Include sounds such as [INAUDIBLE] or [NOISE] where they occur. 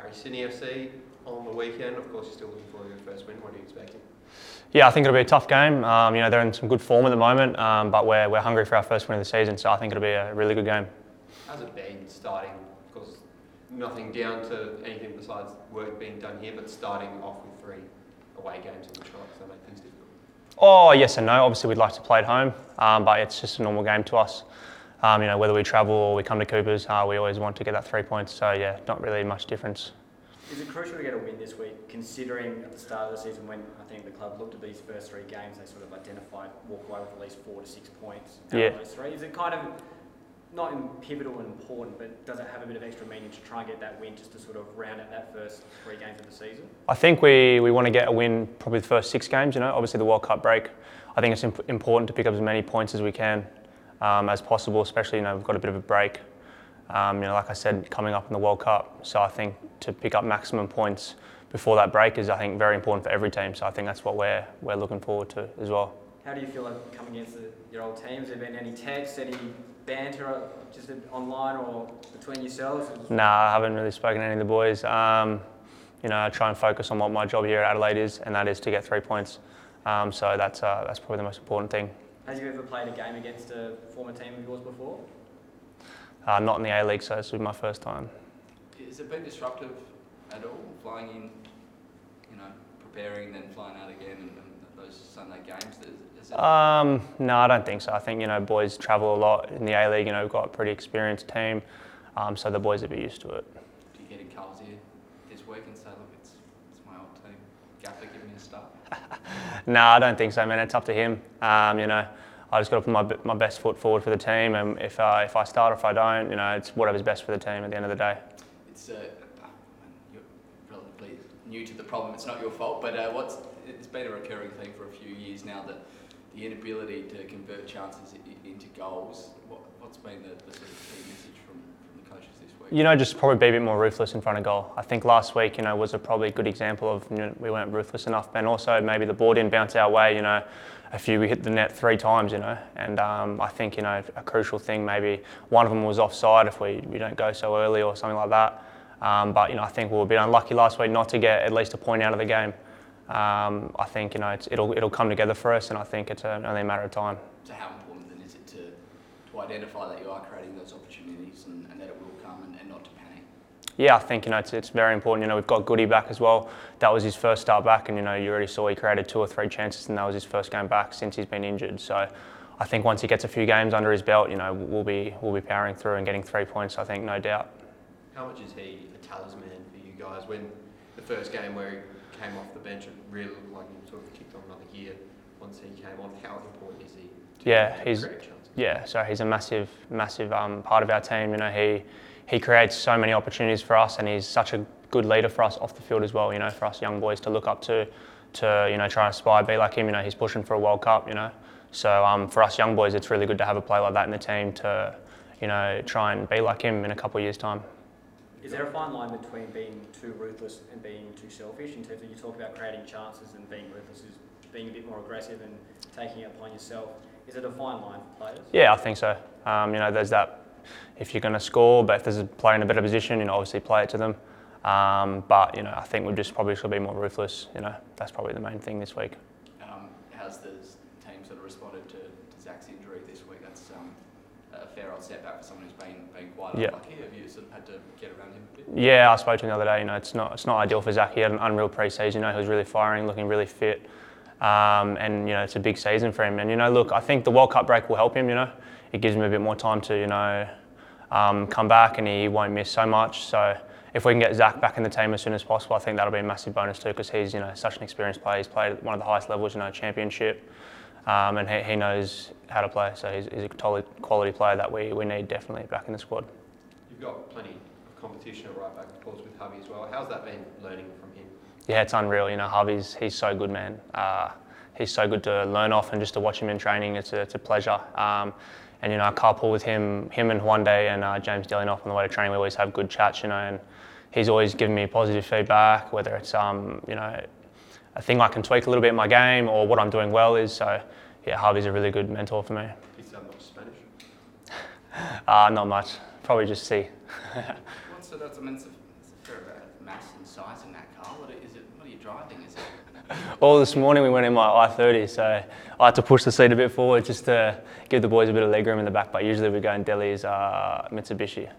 Harry Sydney FC on the weekend. Of course, you're still looking for your first win. What are you expecting? Yeah, I think it'll be a tough game. Um, you know, they're in some good form at the moment, um, but we're, we're hungry for our first win of the season, so I think it'll be a really good game. How's it been starting? Of course, nothing down to anything besides work being done here, but starting off with three away games on the trot, so that make things difficult. Oh, yes and no. Obviously, we'd like to play at home, um, but it's just a normal game to us. Um, you know, whether we travel or we come to Coopers, uh, we always want to get that three points. So yeah, not really much difference. Is it crucial to get a win this week, considering at the start of the season when I think the club looked at these first three games, they sort of identified walk away with at least four to six points out Yeah. of those three? Is it kind of not in pivotal and important, but does it have a bit of extra meaning to try and get that win just to sort of round out that first three games of the season? I think we, we want to get a win probably the first six games, you know, obviously the World Cup break. I think it's imp- important to pick up as many points as we can um, as possible, especially, you know, we've got a bit of a break. Um, you know, like I said, coming up in the World Cup. So I think to pick up maximum points before that break is, I think, very important for every team. So I think that's what we're, we're looking forward to as well. How do you feel like coming against the, your old teams? Have there been any texts, any banter, uh, just online or between yourselves? Nah, I haven't really spoken to any of the boys. Um, you know, I try and focus on what my job here at Adelaide is, and that is to get three points. Um, so that's, uh, that's probably the most important thing. Has you ever played a game against a former team of yours before? Uh, not in the A League, so this will be my first time. Has it been disruptive at all, flying in, you know, preparing, then flying out again, and, and those Sunday games? Is, is it, Um, no, I don't think so. I think you know boys travel a lot in the A League. You know, we've got a pretty experienced team, um, so the boys will be used to it. do you get in Carl's ear this week and say, look, it's, it's my old team, Gaffer, give me a start? [LAUGHS] No, I don't think so, man. It's up to him. Um, you know, I just got to put my, my best foot forward for the team, and if I, if I start or if I don't, you know, it's whatever's best for the team at the end of the day. It's uh, you're relatively new to the problem. It's not your fault, but uh, what's it's been a recurring thing for a few years now that the inability to convert chances into goals. What, what's been the, the sort of key message from, from the coaches this week? You know, just probably be a bit more ruthless in front of goal. I think last week, you know, was a probably good example of you know, we weren't ruthless enough, and also maybe the ball didn't bounce our way. You know, a few we hit the net three times. You know, and um, I think you know a crucial thing maybe one of them was offside if we, we don't go so early or something like that. Um, but you know, I think we were a bit unlucky last week not to get at least a point out of the game. Um, I think you know it'll it'll come together for us, and I think it's a, only a matter of time. So how important then is it to, to identify that you are creating those opportunities and, and that it will come and, and not to panic? Yeah, I think you know it's, it's very important. You know we've got Goody back as well. That was his first start back, and you know you already saw he created two or three chances, and that was his first game back since he's been injured. So I think once he gets a few games under his belt, you know we'll be we'll be powering through and getting three points. I think no doubt. How much is he a talisman for you guys? When the first game where he came off the bench, it really looked like he sort of kicked on another gear. Once he came on, how important is he? to Yeah, he's- create chances? Yeah, so he's a massive, massive um, part of our team. You know, he he creates so many opportunities for us, and he's such a good leader for us off the field as well. You know, for us young boys to look up to, to you know, try and aspire, be like him. You know, he's pushing for a World Cup. You know, so um, for us young boys, it's really good to have a player like that in the team to, you know, try and be like him in a couple of years' time. Is there a fine line between being too ruthless and being too selfish in terms of you talk about creating chances and being ruthless is being a bit more aggressive and taking it upon yourself? Is it a fine line for players? Yeah, I think so. Um, you know, there's that. If you're going to score, but if there's a player in a better position, you know, obviously play it to them. Um, but you know, I think we just probably should be more ruthless. You know, that's probably the main thing this week. Um, how's the team sort of responded to, to Zach's injury this week? That's um, a fair old setback for someone who's been, been quite Yeah. unlucky. Have you sort of had to get around him a bit? Yeah, I spoke to him the other day. You know, it's not it's not ideal for Zach. He had an unreal pre-season. You know, he was really firing, looking really fit, um, and you know, it's a big season for him. And you know, look, I think the World Cup break will help him. You know, it gives him a bit more time to you know um, come back, and he won't miss so much. So. If we can get Zach back in the team as soon as possible, I think that'll be a massive bonus too, because he's you know such an experienced player. He's played at one of the highest levels, you know, championship, um, and he, he knows how to play. So he's, he's a totally quality player that we, we need definitely back in the squad. You've got plenty of competition at right back, of course, with Javi as well. How's that been learning from him? Yeah, it's unreal. You know, Javi's he's so good, man. Uh, he's so good to learn off and just to watch him in training. It's a, it's a pleasure. Um, and you know, I carpool with him, him and Juande and uh, James Delianov on the way to training. We always have good chats, you know, and he's always given me positive feedback, whether it's um, you know, a thing I can tweak a little bit in my game or what I'm doing well is. So yeah, Javi's a really good mentor for me. He's done much Spanish. [LAUGHS] Uh, not much, probably just C. That's, I mean, it's a, it's a fair amount size in that car? What is it? What are you driving? Is it? [LAUGHS] Well, this morning we went in my i30, so I had to push the seat a bit forward just to give the boys a bit of legroom in the back. But usually we go in Delhi's uh, Mitsubishi.